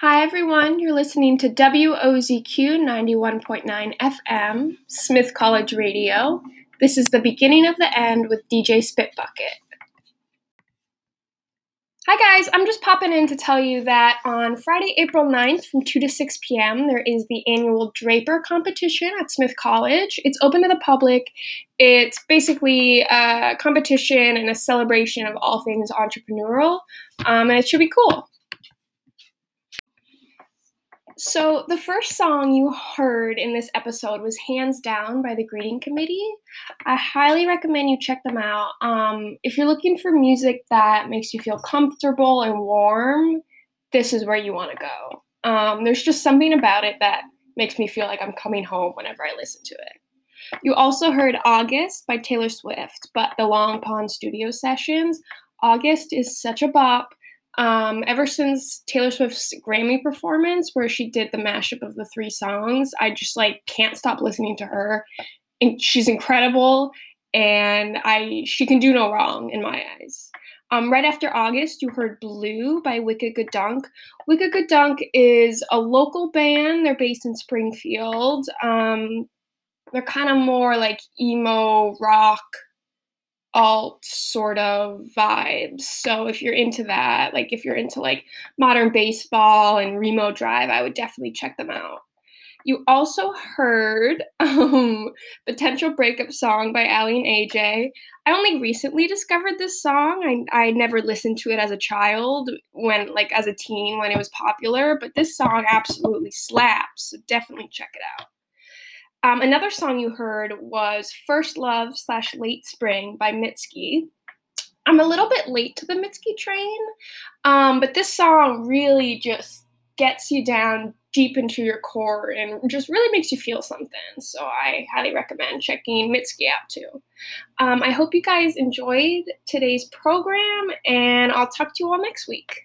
Hi, everyone. You're listening to WOZQ 91.9 FM, Smith College Radio. This is the beginning of the end with DJ Spitbucket. Hi, guys. I'm just popping in to tell you that on Friday, April 9th from 2 to 6 p.m., there is the annual Draper competition at Smith College. It's open to the public. It's basically a competition and a celebration of all things entrepreneurial, um, and it should be cool. So, the first song you heard in this episode was Hands Down by the Greeting Committee. I highly recommend you check them out. Um, if you're looking for music that makes you feel comfortable and warm, this is where you want to go. Um, there's just something about it that makes me feel like I'm coming home whenever I listen to it. You also heard August by Taylor Swift, but the Long Pond Studio Sessions. August is such a bop um, ever since Taylor Swift's Grammy performance, where she did the mashup of the three songs, I just like can't stop listening to her. And she's incredible, and I she can do no wrong in my eyes. Um, right after August, you heard Blue by Wicked Good Dunk. Wicked Good Dunk is a local band. They're based in Springfield. Um, they're kind of more like emo rock alt sort of vibes. So if you're into that, like if you're into like modern baseball and Remo Drive, I would definitely check them out. You also heard um, Potential Breakup Song by Aly and AJ. I only recently discovered this song. I, I never listened to it as a child, when like as a teen when it was popular, but this song absolutely slaps. So definitely check it out. Um, another song you heard was First Love slash Late Spring by Mitski. I'm a little bit late to the Mitski train, um, but this song really just gets you down deep into your core and just really makes you feel something. So I highly recommend checking Mitski out too. Um, I hope you guys enjoyed today's program, and I'll talk to you all next week.